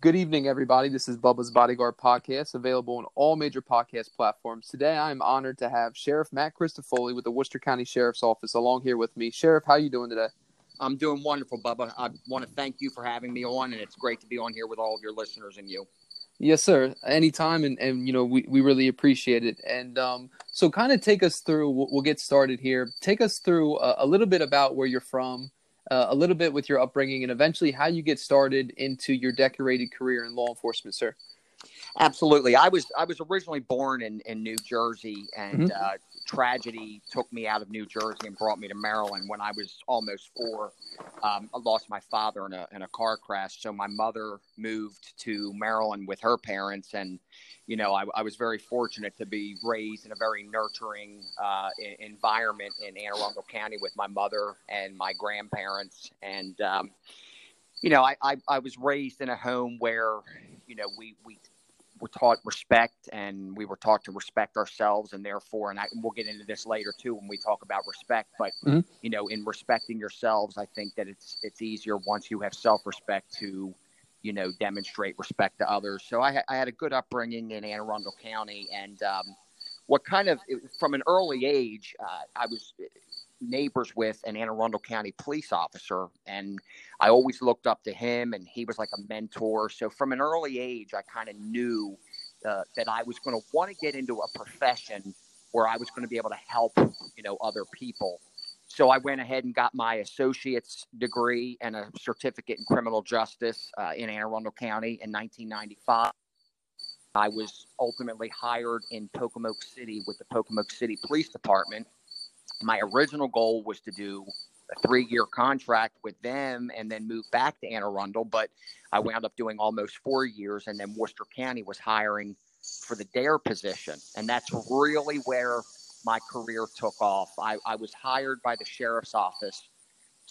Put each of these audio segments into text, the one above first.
Good evening, everybody. This is Bubba's Bodyguard Podcast, available on all major podcast platforms. Today, I am honored to have Sheriff Matt Crisafulli with the Worcester County Sheriff's Office along here with me. Sheriff, how you doing today? I'm doing wonderful, Bubba. I want to thank you for having me on, and it's great to be on here with all of your listeners and you. Yes, sir. Anytime, and, and you know we, we really appreciate it. And um, so, kind of take us through. We'll, we'll, get started here. Take us through a, a little bit about where you're from, uh, a little bit with your upbringing, and eventually how you get started into your decorated career in law enforcement, sir. Absolutely. I was I was originally born in, in New Jersey, and mm-hmm. uh, tragedy took me out of New Jersey and brought me to Maryland when I was almost four. Um, I lost my father in a in a car crash, so my mother moved to Maryland with her parents, and you know I, I was very fortunate to be raised in a very nurturing uh, environment in Anne Arundel County with my mother and my grandparents, and um, you know I, I I was raised in a home where you know we we were taught respect and we were taught to respect ourselves and therefore and, I, we'll get into this later too when we talk about respect but mm-hmm. you know in respecting yourselves i think that it's it's easier once you have self-respect to you know demonstrate respect to others so i, I had a good upbringing in anne arundel county and um, what kind of from an early age uh, i was neighbors with an Anne Arundel County police officer, and I always looked up to him, and he was like a mentor. So from an early age, I kind of knew uh, that I was going to want to get into a profession where I was going to be able to help, you know, other people. So I went ahead and got my associate's degree and a certificate in criminal justice uh, in Anne Arundel County in 1995. I was ultimately hired in Pocomoke City with the Pocomoke City Police Department my original goal was to do a three year contract with them and then move back to Anne Arundel, but I wound up doing almost four years. And then Worcester County was hiring for the DARE position. And that's really where my career took off. I, I was hired by the sheriff's office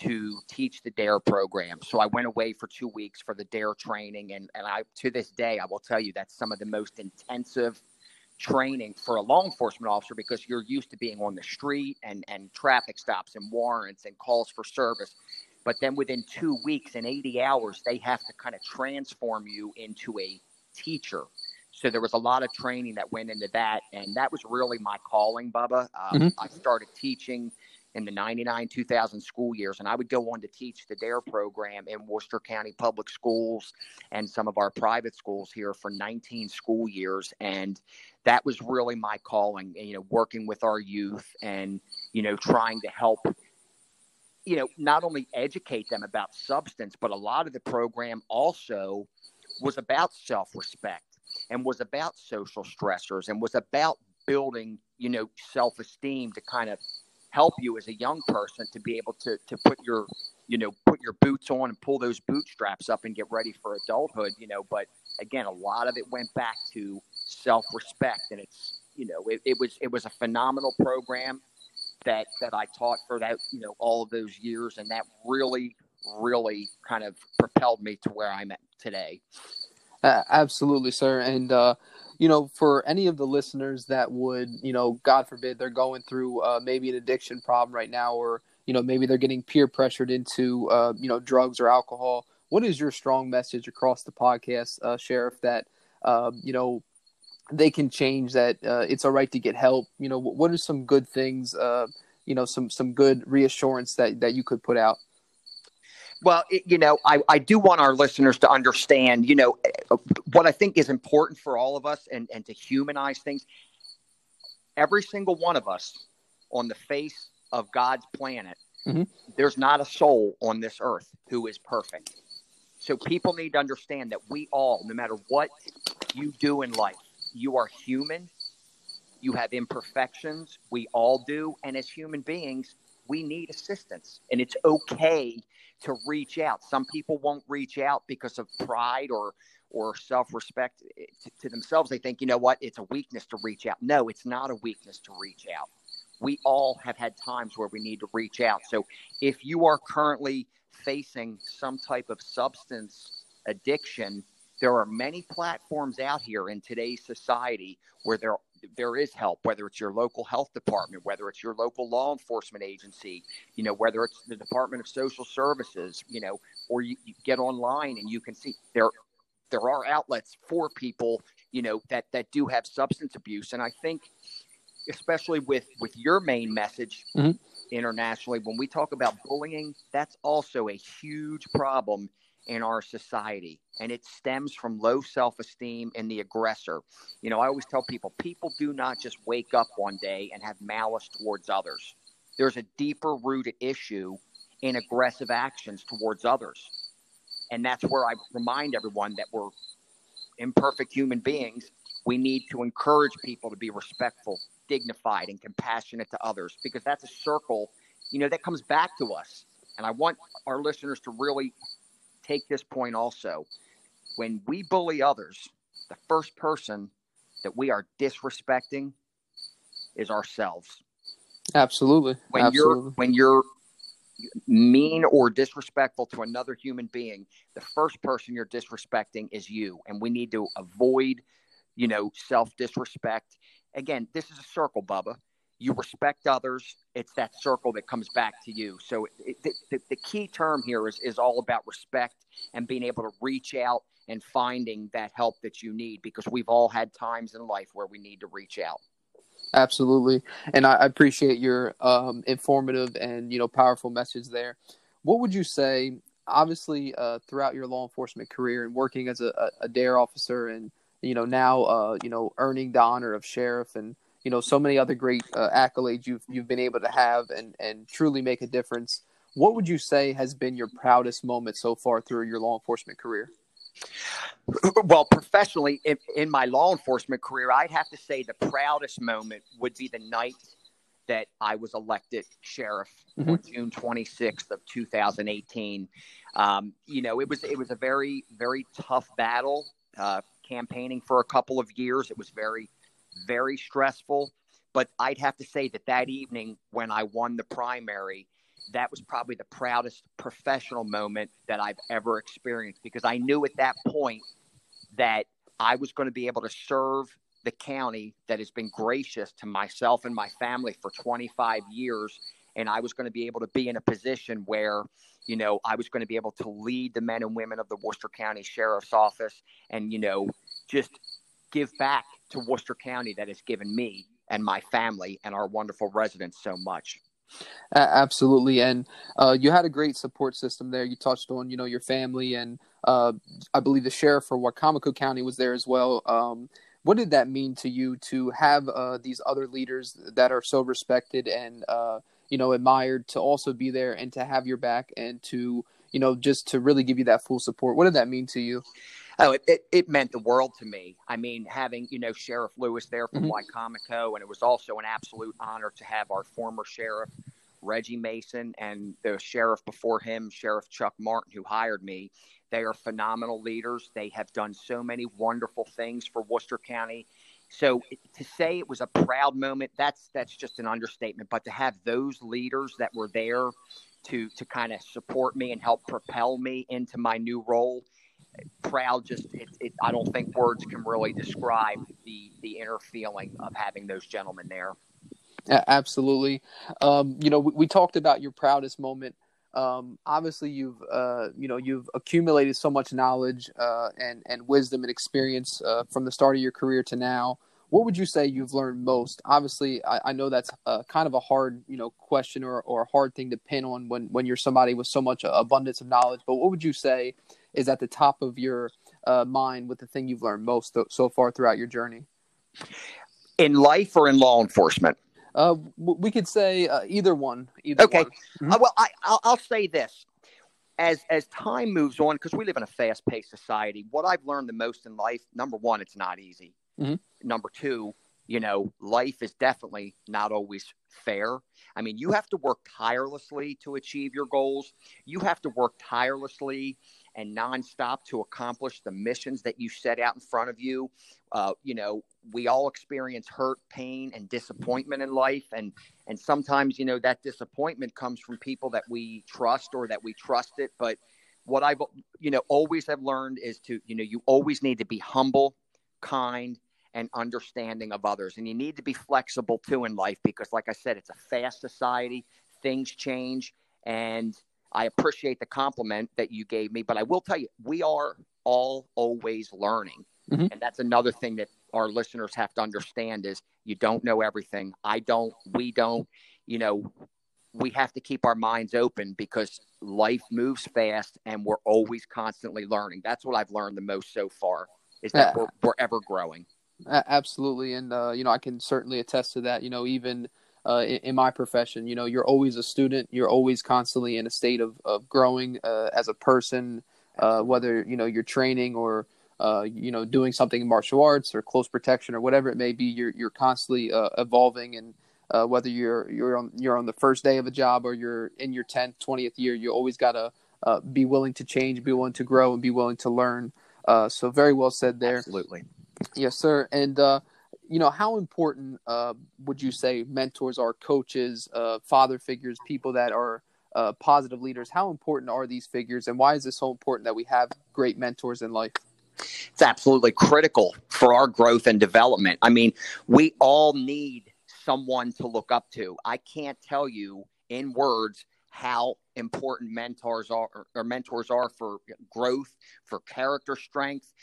to teach the DARE program. So I went away for two weeks for the DARE training. And, and I, to this day, I will tell you that's some of the most intensive training for a law enforcement officer because you're used to being on the street and, and traffic stops and warrants and calls for service. But then within two weeks and 80 hours, they have to kind of transform you into a teacher. So there was a lot of training that went into that. And that was really my calling, Bubba. Um, mm-hmm. I started teaching in the 99 2000 school years. And I would go on to teach the DARE program in Worcester County Public Schools and some of our private schools here for 19 school years. And that was really my calling, you know, working with our youth and, you know, trying to help you know, not only educate them about substance, but a lot of the program also was about self respect and was about social stressors and was about building, you know, self esteem to kind of help you as a young person to be able to to put your you know put your boots on and pull those bootstraps up and get ready for adulthood you know but again a lot of it went back to self-respect and it's you know it, it was it was a phenomenal program that that i taught for that you know all of those years and that really really kind of propelled me to where i'm at today. Uh, absolutely sir. And uh you know, for any of the listeners that would, you know, God forbid they're going through uh, maybe an addiction problem right now, or you know, maybe they're getting peer pressured into, uh, you know, drugs or alcohol. What is your strong message across the podcast, uh, Sheriff, that uh, you know they can change? That uh, it's all right to get help. You know, what are some good things? Uh, you know, some some good reassurance that that you could put out. Well, it, you know, I, I do want our listeners to understand, you know, what I think is important for all of us and, and to humanize things. Every single one of us on the face of God's planet, mm-hmm. there's not a soul on this earth who is perfect. So people need to understand that we all, no matter what you do in life, you are human. You have imperfections. We all do. And as human beings, we need assistance. And it's okay to reach out. Some people won't reach out because of pride or or self-respect eh, to, to themselves. They think, you know what, it's a weakness to reach out. No, it's not a weakness to reach out. We all have had times where we need to reach out. So if you are currently facing some type of substance addiction, there are many platforms out here in today's society where there there is help, whether it's your local health department, whether it's your local law enforcement agency, you know, whether it's the Department of Social Services, you know, or you, you get online and you can see there there are outlets for people, you know, that that do have substance abuse. And I think, especially with with your main message mm-hmm. internationally, when we talk about bullying, that's also a huge problem in our society and it stems from low self-esteem in the aggressor you know i always tell people people do not just wake up one day and have malice towards others there's a deeper rooted issue in aggressive actions towards others and that's where I remind everyone that we're imperfect human beings. We need to encourage people to be respectful, dignified, and compassionate to others because that's a circle, you know, that comes back to us. And I want our listeners to really take this point also. When we bully others, the first person that we are disrespecting is ourselves. Absolutely. When Absolutely. you're when you're mean or disrespectful to another human being, the first person you're disrespecting is you. And we need to avoid, you know, self disrespect. Again, this is a circle, Bubba. You respect others, it's that circle that comes back to you. So it, the, the key term here is, is all about respect and being able to reach out and finding that help that you need because we've all had times in life where we need to reach out. Absolutely, and I appreciate your um, informative and you know powerful message there. What would you say? Obviously, uh, throughout your law enforcement career and working as a, a dare officer, and you know now uh, you know earning the honor of sheriff, and you know so many other great uh, accolades you've you've been able to have, and and truly make a difference. What would you say has been your proudest moment so far through your law enforcement career? well, professionally, in, in, my law enforcement career, I'd have to say the proudest moment would be the night that I was elected sheriff mm-hmm. on June 26th of 2018. Um, you know, it was it was a very very tough battle, uh, campaigning for a couple of years. It was very very stressful, but I'd have to say that that evening when I won the primary that was probably the proudest professional moment that I've ever experienced because I knew at that point that I was going to be able to serve the county that has been gracious to myself and my family for 25 years. And I was going to be able to be in a position where, you know, I was going to be able to lead the men and women of the Worcester County Sheriff's Office and, you know, just give back to Worcester County that has given me and my family and our wonderful residents so much. Absolutely, and uh, you had a great support system there. You touched on, you know, your family, and uh, I believe the sheriff for Wicomico County was there as well. Um, what did that mean to you to have uh, these other leaders that are so respected and uh, you know admired to also be there and to have your back and to you know just to really give you that full support? What did that mean to you? Oh, it, it, it, meant the world to me. I mean, having, you know, Sheriff Lewis there from mm-hmm. Wicomico, and it was also an absolute honor to have our former sheriff, Reggie Mason, and the sheriff before him, Sheriff Chuck Martin, who hired me. They are phenomenal leaders. They have done so many wonderful things for Worcester County. So to say it was a proud moment, that's that's just an understatement. But to have those leaders that were there to to kind of support me and help propel me into my new role, proud just it, it, i don't think words can really describe the the inner feeling of having those gentlemen there. Absolutely. Um, you know we, we, talked about your proudest moment. Um, obviously you've uh, you know you've accumulated so much knowledge uh, and and wisdom and experience uh, from the start of your career to now. What would you say you've learned most? Obviously i, I know that's uh, kind of a hard you know question or, or a hard thing to pin on when when you're somebody with so much abundance of knowledge but what would you say is at the top of your uh, mind with the thing you've learned most th- so far throughout your journey? In life or in law enforcement? Uh, we could say uh, either one. Either okay. One. Mm-hmm. Uh, well, I, I'll, I'll say this: as as time moves on, because we live in a fast paced society, what I've learned the most in life, number one, it's not easy. Mm-hmm. Number two, you know, life is definitely not always fair. I mean, you have to work tirelessly to achieve your goals. You have to work tirelessly and nonstop to accomplish the missions that you set out in front of you. Uh, you know, we all experience hurt, pain, and disappointment in life, and and sometimes you know that disappointment comes from people that we trust or that we trusted. But what I've you know always have learned is to you know you always need to be humble, kind, and understanding of others, and you need to be flexible too in life because, like I said, it's a fast society. Things change, and I appreciate the compliment that you gave me, but I will tell you, we are all always learning. Mhm. And that's another thing that our listeners have to understand is you don't know everything. I don't, we don't, you know, we have to keep our minds open because life moves fast and we're always constantly learning. That's what I've learned the most so far is that we're, we're ever growing. Absolutely, and uh, you know I can certainly attest to that. You know, even uh, in, in my profession, you know, you're always a student. You're always constantly in a state of of growing uh, as a person. Uh, whether you know you're training or uh, you know doing something in martial arts or close protection or whatever it may be, you're you're constantly uh, evolving. And uh, whether you're you're on you're on the first day of a job or you're in your tenth, twentieth year, you always gotta uh, be willing to change, be willing to grow, and be willing to learn. Uh, so very well said there. Absolutely. Yes, sir. And uh, you know, how important uh, would you say mentors are, coaches, uh, father figures, people that are uh, positive leaders? How important are these figures, and why is it so important that we have great mentors in life? It's absolutely critical for our growth and development. I mean, we all need someone to look up to. I can't tell you in words how important mentors are or mentors are for growth, for character strength.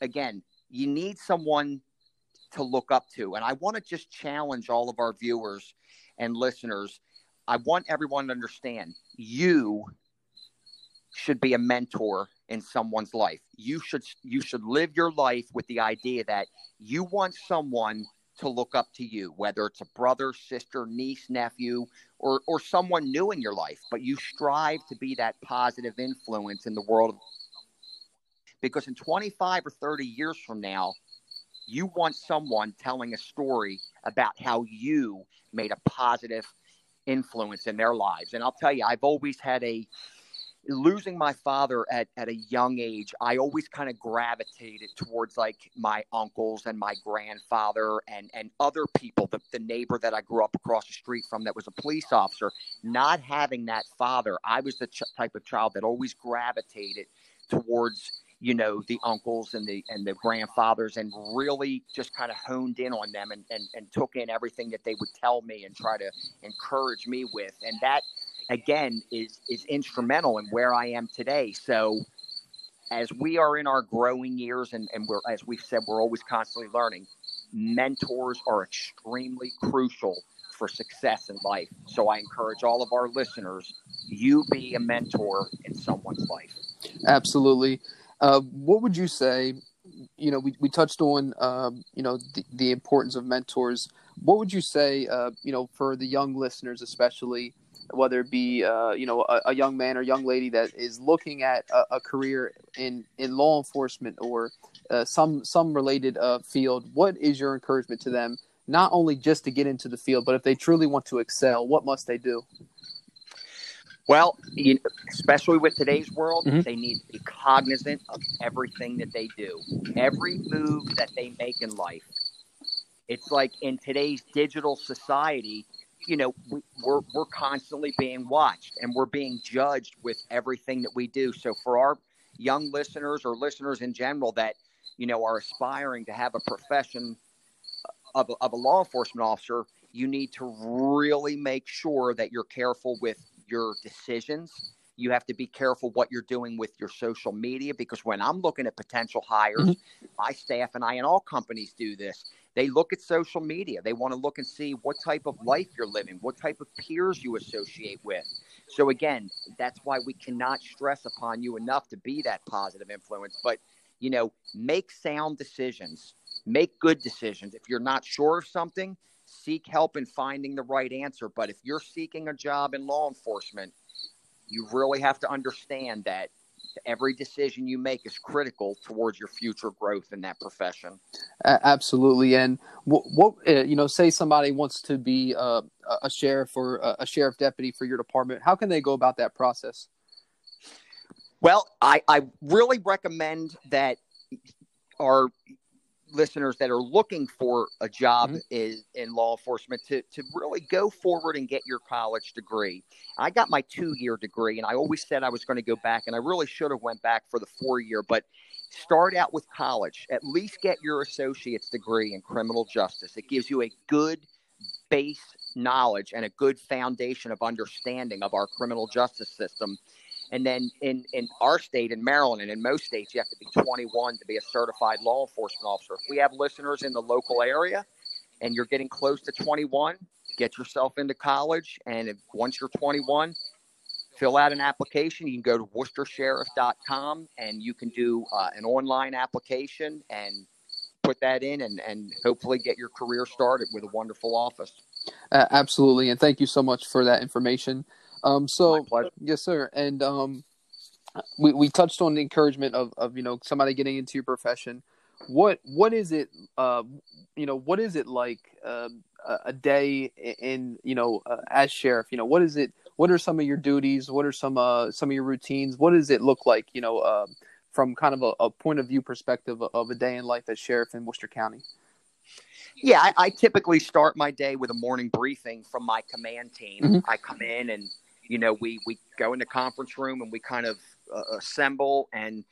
Again, you need someone to look up to. And I want to just challenge all of our viewers and listeners. I want everyone to understand you should be a mentor in someone's life. You should you should live your life with the idea that you want someone to look up to you, whether it's a brother, sister, niece, nephew, or or someone new in your life, but you strive to be that positive influence in the world because in 25 or 30 years from now, you want someone telling a story about how you made a positive influence in their lives. And I'll tell you, I've always had a losing my father at, at a young age, I always kind of gravitated towards like my uncles and my grandfather and, and other people, the, the neighbor that I grew up across the street from that was a police officer. Not having that father, I was the ch- type of child that always gravitated towards you know the uncles and the and the grandfathers and really just kind of honed in on them and, and and took in everything that they would tell me and try to encourage me with and that again is is instrumental in where I am today. So as we are in our growing years and, and we're as we've said, we're always constantly learning, mentors are extremely crucial for success in life. So I encourage all of our listeners, you be a mentor in someone's life. Absolutely. Uh, what would you say? You know, we, we touched on, uh, you know, the, the importance of mentors. What would you say, uh, you know, for the young listeners, especially, whether it be, uh, you know, a, a, young man or young lady that is looking at a, a career in, in law enforcement or uh, some some related uh, field? What is your encouragement to them? Not only just to get into the field, but if they truly want to excel, what must they do? Well, you, especially with today's world, Mhm. they need to be cognizant of everything that they do, every move that they make in life. It's like in today's digital society, you know, we, we're we're constantly being watched and we're being judged with everything that we do. So for our young listeners or listeners in general that you know are aspiring to have a profession of a, of a law enforcement officer, you need to really make sure that you're careful with your decisions. You have to be careful what you're doing with your social media because when I'm looking at potential hires, Mhm. my staff and I and all companies do this. They look at social media. They want to look and see what type of life you're living, what type of peers you associate with. So again, that's why we cannot stress upon you enough to be that positive influence, but you know, make sound decisions. Make good decisions. If you're not sure of something, seek help in finding the right answer. But if you're seeking a job in law enforcement, you really have to understand that every decision you make is critical towards your future growth in that profession. Absolutely. And what, what uh, you know, say somebody wants to be uh, a sheriff or a, a sheriff deputy for your department. How can they go about that process? Well, I, I really recommend that our listeners that are looking for a job Mhm. is in law enforcement to, to really go forward and get your college degree. I got my two year degree and I always said I was going to go back and I really should have went back for the four year, but start out with college. At least get your associate's degree in criminal justice. It gives you a good base knowledge and a good foundation of understanding of our criminal justice system And then in, in our state, in Maryland, and in most states, you have to be 21 to be a certified law enforcement officer. If we have listeners in the local area and you're getting close to 21, get yourself into college. And if, once you're 21, fill out an application. You can go to worcestersheriff.com and you can do uh, an online application and put that in and, and hopefully get your career started with a wonderful office. Uh, absolutely. And thank you so much for that information. Um, so, yes, sir. And um, we, we touched on the encouragement of, of, you know, somebody getting into your profession. What, what is it, uh, you know, what is it like uh, a day in, you know, uh, as sheriff, you know, what is it, what are some of your duties? What are some uh, some of your routines? What does it look like? You know, uh, from kind of a, a, point of view perspective of a day in life as sheriff in Worcester County. Yeah, I, I typically start my day with a morning briefing from my command team. Mm-hmm. I come in and you know we we go in the conference room and we kind of uh, assemble and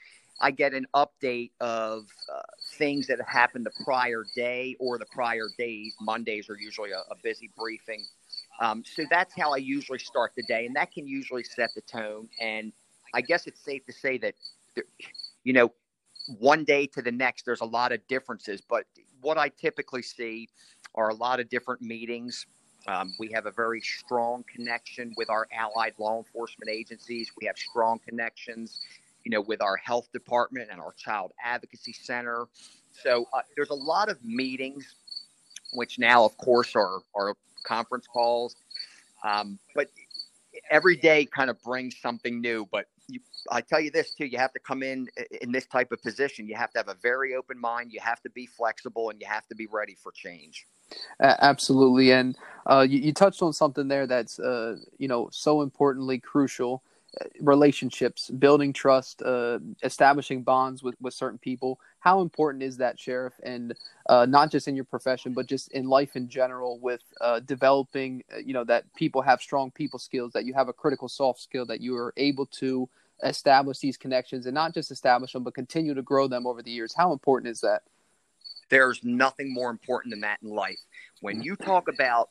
I get an update of uh, things that have happened the prior day or the prior days. Mondays are usually a, a busy briefing. Um, so that's how I usually start the day, and that can usually set the tone. And I guess it's safe to say that, you know, one day to the next, there's a lot of differences. But what I typically see are a lot of different meetings. Um, we have a very strong connection with our allied law enforcement agencies. We have strong connections, you know, with our health department and our child advocacy center. So uh, there's a lot of meetings, which now, of course, are are conference calls. Um, but every day kind of brings something new. But you, I tell you this too: you have to come in in this type of position. You have to have a very open mind. You have to be flexible, and you have to be ready for change. Uh, absolutely, and uh, you, you, touched on something there that's uh, you know so importantly crucial relationships, building trust, uh, establishing bonds with, with certain people. How important is that, Sheriff? And uh, not just in your profession, but just in life in general, with uh, developing, uh, you know, that people have strong people skills, that you have a critical soft skill, that you are able to establish these connections and not just establish them, but continue to grow them over the years. How important is that? There's nothing more important than that in life. When you talk about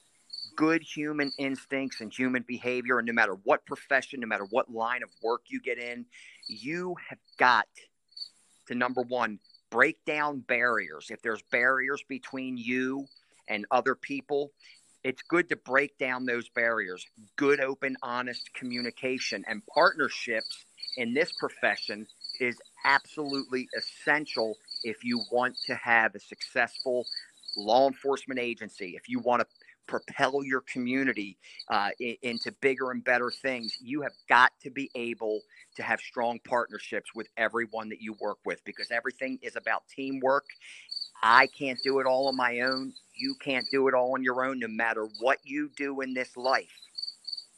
good human instincts and human behavior. And no matter what profession, no matter what line of work you get in, you have got to number one, break down barriers. If there's barriers between you and other people, it's good to break down those barriers. Good, open, honest communication and partnerships in this profession is absolutely essential if you want to have a successful law enforcement agency, if you want to propel your community uh, into bigger and better things, you have got to be able to have strong partnerships with everyone that you work with because everything is about teamwork. I can't do it all on my own. You can't do it all on your own. No matter what you do in this life,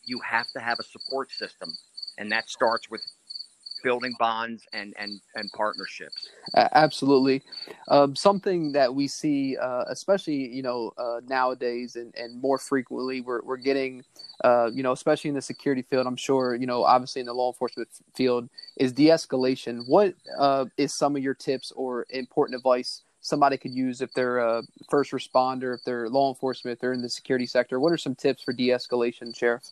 you have to have a support system. And that starts with building bonds and and and partnerships. Absolutely, um, something that we see, uh, especially you know uh, nowadays and, and more frequently, we're we're getting, uh, you know, especially in the security field. I'm sure you know, obviously in the law enforcement field, is de-escalation. What uh, is some of your tips or important advice? Somebody could use if they're a first responder, if they're law enforcement, if they're in the security sector. What are some tips for de-escalation, Sheriff?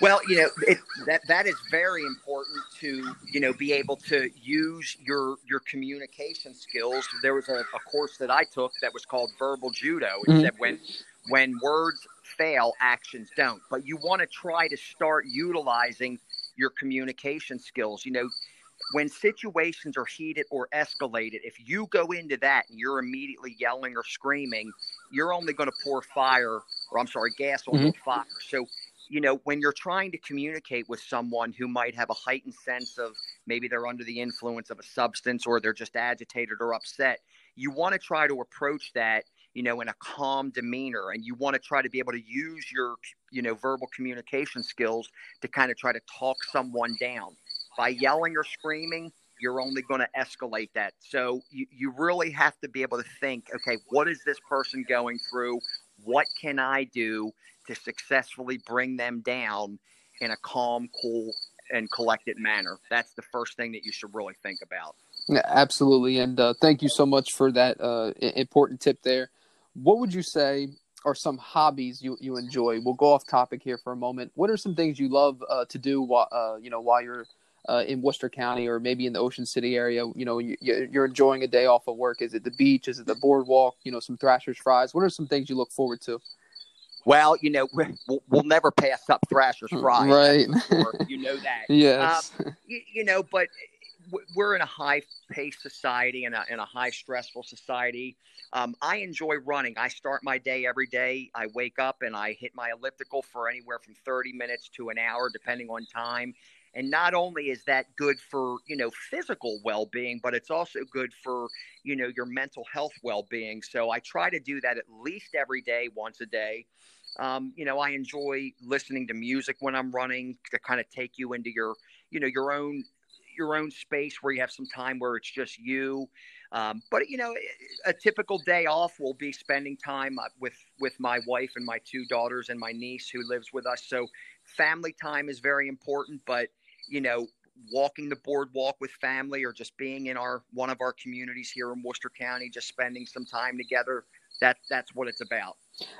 Well, you know it, that that is very important to you know be able to use your your communication skills. There was a, a course that I took that was called verbal judo. It mm-hmm. said when when words fail, actions don't. But you want to try to start utilizing your communication skills. You know, when situations are heated or escalated, if you go into that and you're immediately yelling or screaming, you're only going to pour fire, or I'm sorry, gas on mm-hmm. the fire. So you know, when you're trying to communicate with someone who might have a heightened sense of maybe they're under the influence of a substance or they're just agitated or upset, you want to try to approach that, you know, in a calm demeanor. And you want to try to be able to use your, you know, verbal communication skills to kind of try to talk someone down. By yelling or screaming, you're only going to escalate that. So you, you really have to be able to think, okay, what is this person going through? What can I do to successfully bring them down in a calm, cool, and collected manner. That's the first thing that you should really think about. Yeah, absolutely. And uh, thank you so much for that uh, important tip there. What would you say are some hobbies you, you enjoy. We'll go off topic here for a moment. What are some things you love uh, to do while uh, you know while you're uh, in Worcester County or maybe in the Ocean City area? You know, you, you're enjoying a day off of work. Is it the beach? Is it the boardwalk? You know, some Thrasher's fries. What are some things you look forward to? Well, you know, we'll, we'll never pass up Thrasher's fries, right? You know that. yes. Um, you, you know, but we're in a high paced society and a, in a high stressful society. Um, I enjoy running. I start my day every day. I wake up and I hit my elliptical for anywhere from 30 minutes to an hour, depending on time. And not only is that good for, you know, physical well being, but it's also good for, you know, your mental health well being. So I try to do that at least every day, once a day. Um, you know, I enjoy listening to music when I'm running to kind of take you into your, you know, your own your own space where you have some time where it's just you. Um, but you know, a typical day off will be spending time uh, with with my wife and my two daughters and my niece who lives with us. So family time is very important. But you know, walking the boardwalk with family or just being in our one of our communities here in Worcester County, just spending some time together. That that's what it's about.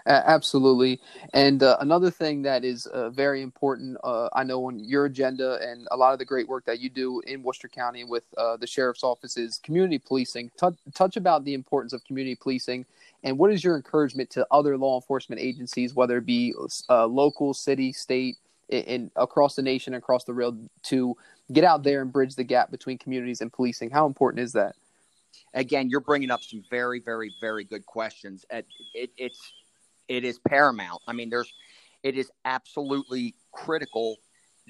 Uh, absolutely. And uh, another thing that is uh, very important, uh, I know on your agenda and a lot of the great work that you do in Worcester County with uh, the sheriff's office is community policing. T- touch about the importance of community policing and what is your encouragement to other law enforcement agencies, whether it be uh, local, city, state, and across the nation, across the rail, to get out there and bridge the gap between communities and policing? How important is that? Again, you're bringing up some very, very, very good questions. It, it, it's it is paramount. I mean, there's it is absolutely critical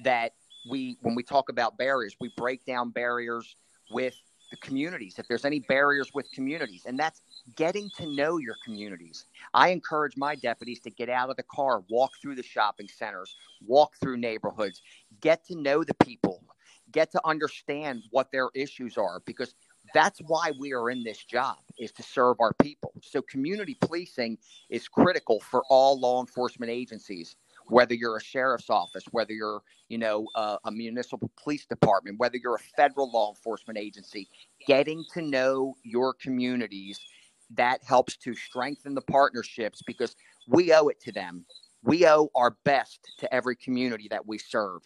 that we when we talk about barriers, we break down barriers with the communities. If there's any barriers with communities, and that's getting to know your communities. I encourage my deputies to get out of the car, walk through the shopping centers, walk through neighborhoods, get to know the people, get to understand what their issues are because that's why we are in this job is to serve our people. So community policing is critical for all law enforcement agencies whether you're a sheriff's office whether you're you know a municipal police department whether you're a federal law enforcement agency getting to know your communities that helps to strengthen the partnerships because we owe it to them. We owe our best to every community that we serve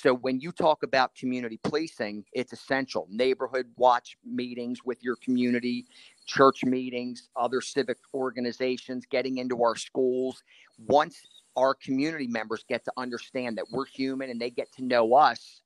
so when you talk about community policing, it's essential. Neighborhood watch meetings with your community, church meetings, other civic organizations, getting into our schools. Once our community members get to understand that we're human and they get to know us,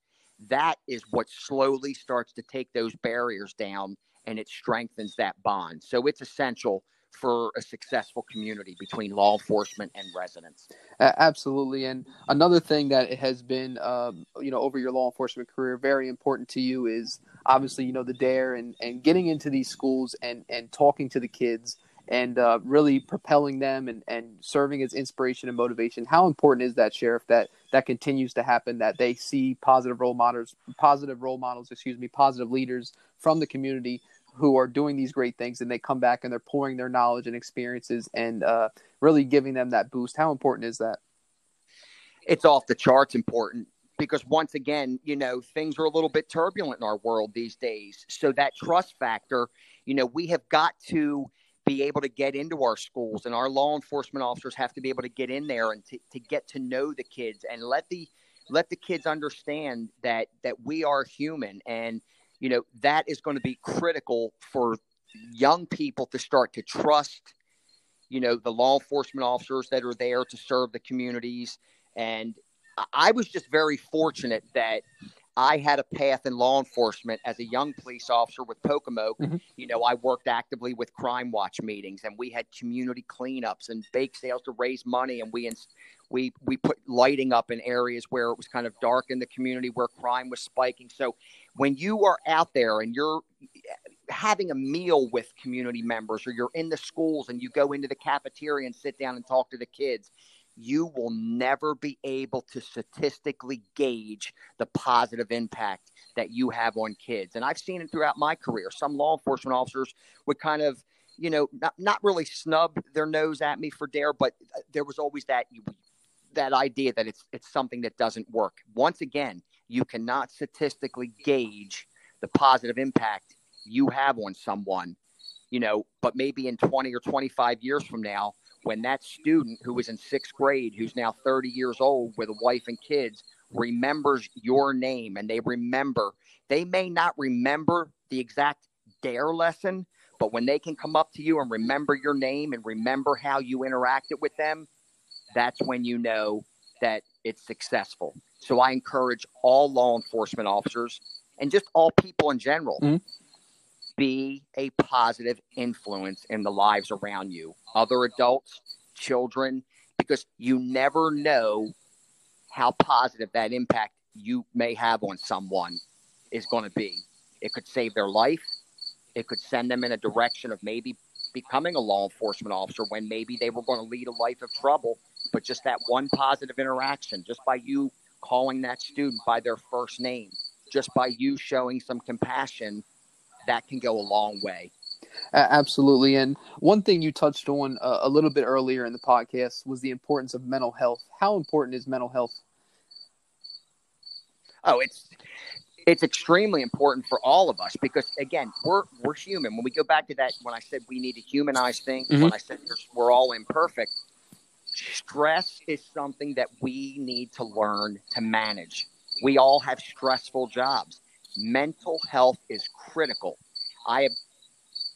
that is what slowly starts to take those barriers down and it strengthens that bond. So it's essential for a successful community between law enforcement and residents. Absolutely, and another thing that has been, um, you know, over your law enforcement career, very important to you is obviously, you know, the dare and and getting into these schools and and talking to the kids and uh, really propelling them and and serving as inspiration and motivation. How important is that, Sheriff? That that continues to happen. That they see positive role models, positive role models, excuse me, positive leaders from the community who are doing these great things and they come back and they're pouring their knowledge and experiences and uh, really giving them that boost. How important is that? It's off the charts important because once again, you know, things are a little bit turbulent in our world these days. So that trust factor, you know, we have got to be able to get into our schools and our law enforcement officers have to be able to get in there and to, to get to know the kids and let the let the kids understand that that we are human and you know, that is going to be critical for young people to start to trust, you know, the law enforcement officers that are there to serve the communities. And I was just very fortunate that I had a path in law enforcement as a young police officer with Pocomoke. Mm-hmm. You know, I worked actively with Crime Watch meetings, and we had community cleanups and bake sales to raise money, and we we we put lighting up in areas where it was kind of dark in the community where crime was spiking. So when you are out there and you're having a meal with community members or you're in the schools and you go into the cafeteria and sit down and talk to the kids you will never be able to statistically gauge the positive impact that you have on kids. And I've seen it throughout my career. Some law enforcement officers would kind of, you know, not, not really snub their nose at me for dare, but uh, there was always that that idea that it's it's something that doesn't work. Once again, you cannot statistically gauge the positive impact you have on someone, you know, but maybe in 20 or 25 years from now, when that student who was in sixth grade, who's now 30 years old with a wife and kids, remembers your name and they remember, they may not remember the exact dare lesson, but when they can come up to you and remember your name and remember how you interacted with them, that's when you know that it's successful. So I encourage all law enforcement officers and just all people in general mm-hmm. be a positive influence in the lives around you, other adults, children, because you never know how positive that impact you may have on someone is going to be. It could save their life. It could send them in a direction of maybe becoming a law enforcement officer when maybe they were going to lead a life of trouble. But just that one positive interaction, just by you calling that student by their first name, just by you showing some compassion, that can go a long way. Absolutely. And one thing you touched on uh, a little bit earlier in the podcast was the importance of mental health. How important is mental health? Oh, it's it's extremely important for all of us because again, we're we're human. When we go back to that, when I said we need to humanize things, mm-hmm. when I said we're all imperfect, stress is something that we need to learn to manage. We all have stressful jobs. Mental health is critical. I have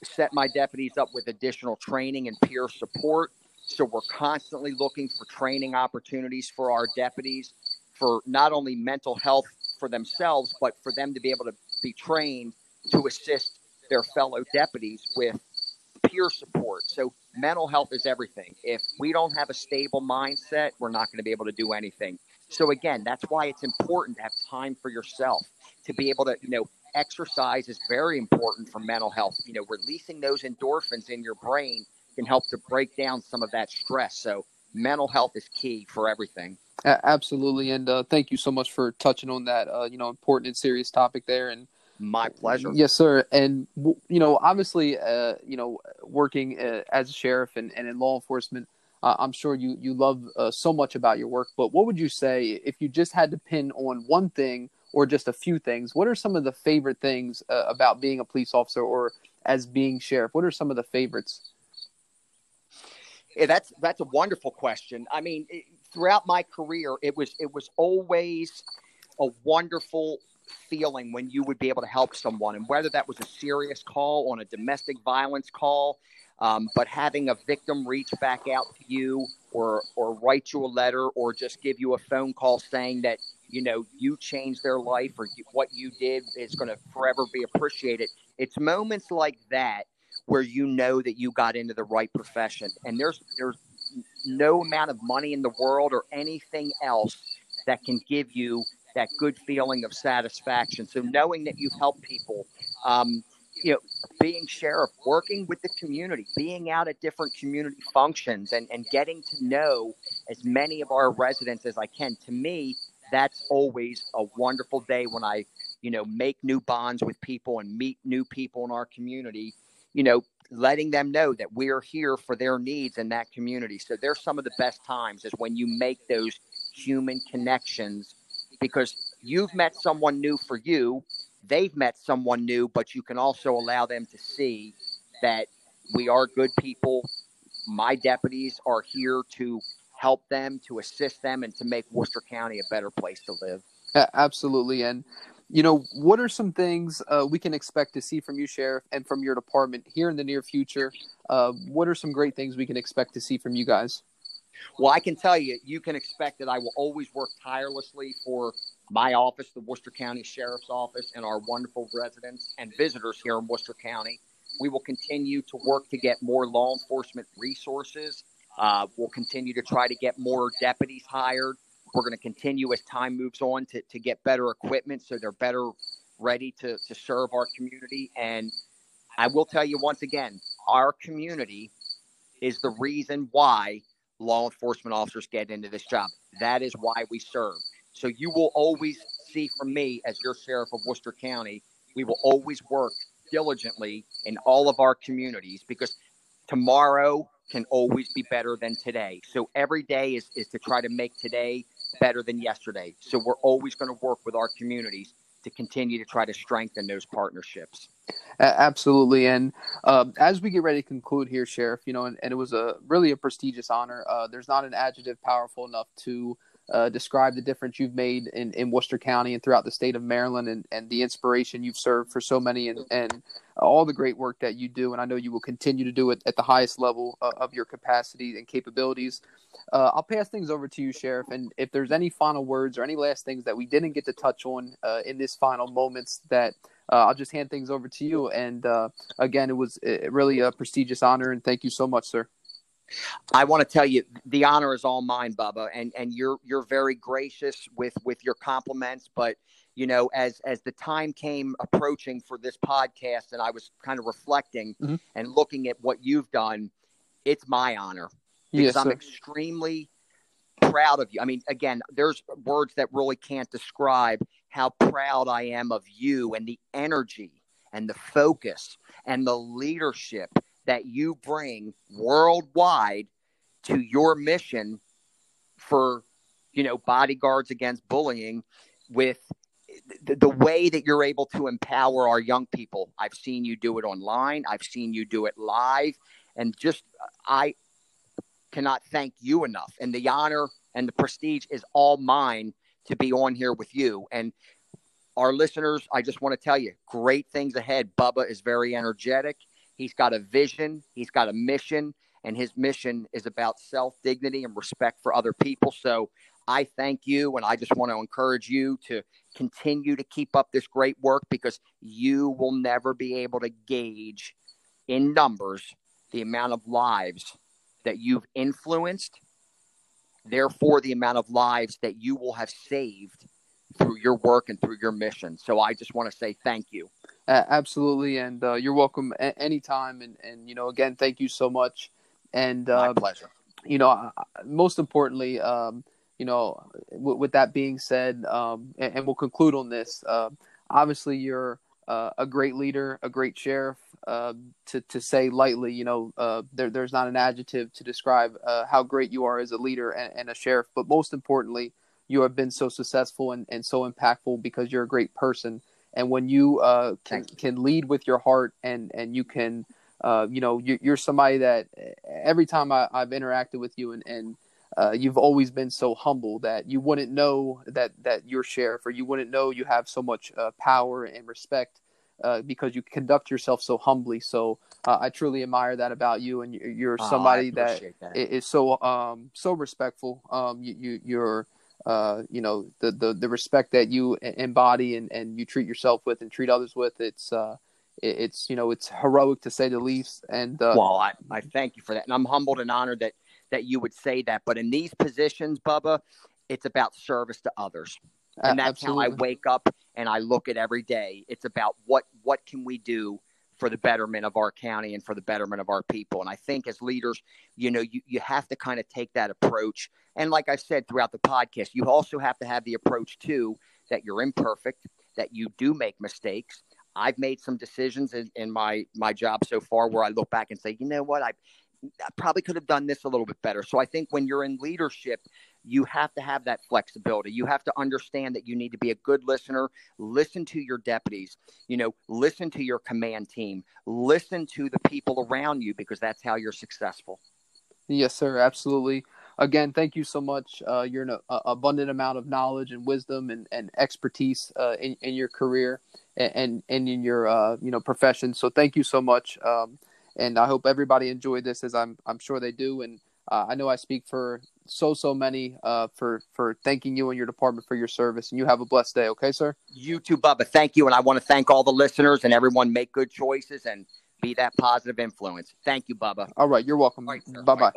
set my deputies up with additional training and peer support. So we're constantly looking for training opportunities for our deputies for not only mental health for themselves, but for them to be able to be trained to assist their fellow deputies with peer support. So mental health is everything. If we don't have a stable mindset, we're not going to be able to do anything. So again, that's why it's important to have time for yourself to be able to, you know, exercise is very important for mental health. You know, releasing those endorphins in your brain can help to break down some of that stress. So mental health is key for everything. Absolutely, and uh, thank you so much for touching on that, uh, you know, important and serious topic there. And my pleasure. Yes, sir. And you know, obviously, uh, you know, working uh, as a sheriff and, and in law enforcement, uh, I'm sure you you love uh, so much about your work. But what would you say if you just had to pin on one thing or just a few things? What are some of the favorite things uh, about being a police officer or as being sheriff? What are some of the favorites? Yeah, that's that's a wonderful question. I mean, it, throughout my career, it was it was always a wonderful feeling when you would be able to help someone, and whether that was a serious call on a domestic violence call, um, but having a victim reach back out to you or or write you a letter or just give you a phone call saying that you know you changed their life or you, what you did is going to forever be appreciated. It's moments like that where you know that you got into the right profession, and there's there's no amount of money in the world or anything else that can give you that good feeling of satisfaction. So knowing that you've helped people, um, you know, being sheriff, working with the community, being out at different community functions and, and getting to know as many of our residents as I can. To me, that's always a wonderful day when I, you know, make new bonds with people and meet new people in our community, you know, letting them know that we're here for their needs in that community. So there's some of the best times is when you make those human connections because you've met someone new for you, they've met someone new, but you can also allow them to see that we are good people. My deputies are here to help them, to assist them, and to make Worcester County a better place to live. Absolutely. And, you know, what are some things uh, we can expect to see from you, Sheriff, and from your department here in the near future? Uh, what are some great things we can expect to see from you guys? Well, I can tell you, you can expect that I will always work tirelessly for my office, the Worcester County Sheriff's Office, and our wonderful residents and visitors here in Worcester County. We will continue to work to get more law enforcement resources. Uh, we'll continue to try to get more deputies hired. We're going to continue as time moves on to, to get better equipment so they're better ready to, to serve our community. And I will tell you once again, our community is the reason why law enforcement officers get into this job. That is why we serve. So you will always see from me as your sheriff of Worcester County, we will always work diligently in all of our communities because tomorrow can always be better than today. So every day is, is to try to make today better than yesterday. So we're always going to work with our communities to continue to try to strengthen those partnerships. Absolutely, and uh, as we get ready to conclude here, Sheriff, you know, and, and it was a really a prestigious honor. Uh, there's not an adjective powerful enough to uh, describe the difference you've made in, in Worcester County and throughout the state of Maryland and, and the inspiration you've served for so many and, and all the great work that you do. And I know you will continue to do it at the highest level uh, of your capacity and capabilities. Uh, I'll pass things over to you, Sheriff. And if there's any final words or any last things that we didn't get to touch on uh, in this final moments that uh, I'll just hand things over to you. And uh, again, it was really a prestigious honor. And thank you so much, sir. I want to tell you the honor is all mine, Bubba, and and you're you're very gracious with with your compliments. But you know, as as the time came approaching for this podcast, and I was kind of reflecting mm-hmm. and looking at what you've done, it's my honor because yes, I'm extremely proud of you. I mean, again, there's words that really can't describe how proud I am of you and the energy and the focus and the leadership that you bring worldwide to your mission for you know bodyguards against bullying with the, the, way that you're able to empower our young people. I've seen you do it online. I've seen you do it live. And just i cannot thank you enough. And the honor and the prestige is all mine to be on here with you. And our listeners i just want to tell you great things ahead. Bubba is very energetic He's got a vision, he's got a mission, and his mission is about self dignity and respect for other people. So I thank you, and I just want to encourage you to continue to keep up this great work because you will never be able to gauge in numbers the amount of lives that you've influenced, therefore, the amount of lives that you will have saved through your work and through your mission. So I just want to say thank you. Uh, absolutely, and uh, you're welcome a- anytime. And and you know, again, thank you so much. And uh, my pleasure. You know, most importantly, um, you know, w- with that being said, um, and, and, we'll conclude on this. Uh, obviously, you're uh, a great leader, a great sheriff. Uh, to to say lightly, you know, there, there's not an adjective to describe how great you are as a leader and, and a sheriff. But most importantly, you have been so successful and, and so impactful because you're a great person and when you uh, can can lead with your heart and and you can uh, you know you're, you're, somebody that every time I, have interacted with you and and uh, you've always been so humble that you wouldn't know that that you're sheriff or you wouldn't know you have so much uh, power and respect uh, because you conduct yourself so humbly. So uh, I truly admire that about you, and you're, oh, somebody oh, that, that is so um, so respectful. Um, you, you you're uh, you know the, the the respect that you embody and, and you treat yourself with and treat others with it's uh it's you know it's heroic to say the least. And uh, well I, I thank you for that. And i'm humbled and honored that that you would say that. But in these positions bubba it's about service to others. And that's Absolutely. how i wake up and i look at every day. It's about what what can we do for the betterment of our county and for the betterment of our people. And I think as leaders, you know, you, you have to kind of take that approach. And like I said throughout the podcast, you also have to have the approach too that you're imperfect, that you do make mistakes. I've made some decisions in, in my my job so far where I look back and say, you know what, I probably could have done this a little bit better. So I think when you're in leadership, you have to have that flexibility. You have to understand that you need to be a good listener, listen to your deputies, you know, listen to your command team, listen to the people around you because that's how you're successful. Yes, sir, absolutely. Again, thank you so much. Uh, you're an a, abundant amount of knowledge and wisdom and, and expertise uh, in, in your career and, and in your uh, you know profession. So thank you so much. Um, and I hope everybody enjoyed this as I'm I'm sure they do. And uh, I know I speak for so so many uh, for for thanking you and your department for your service. And you have a blessed day. Okay, sir. You too, Bubba. Thank you, and I want to thank all the listeners and everyone. Make good choices and be that positive influence. Thank you, Bubba. All right, you're welcome. Right, bye bye.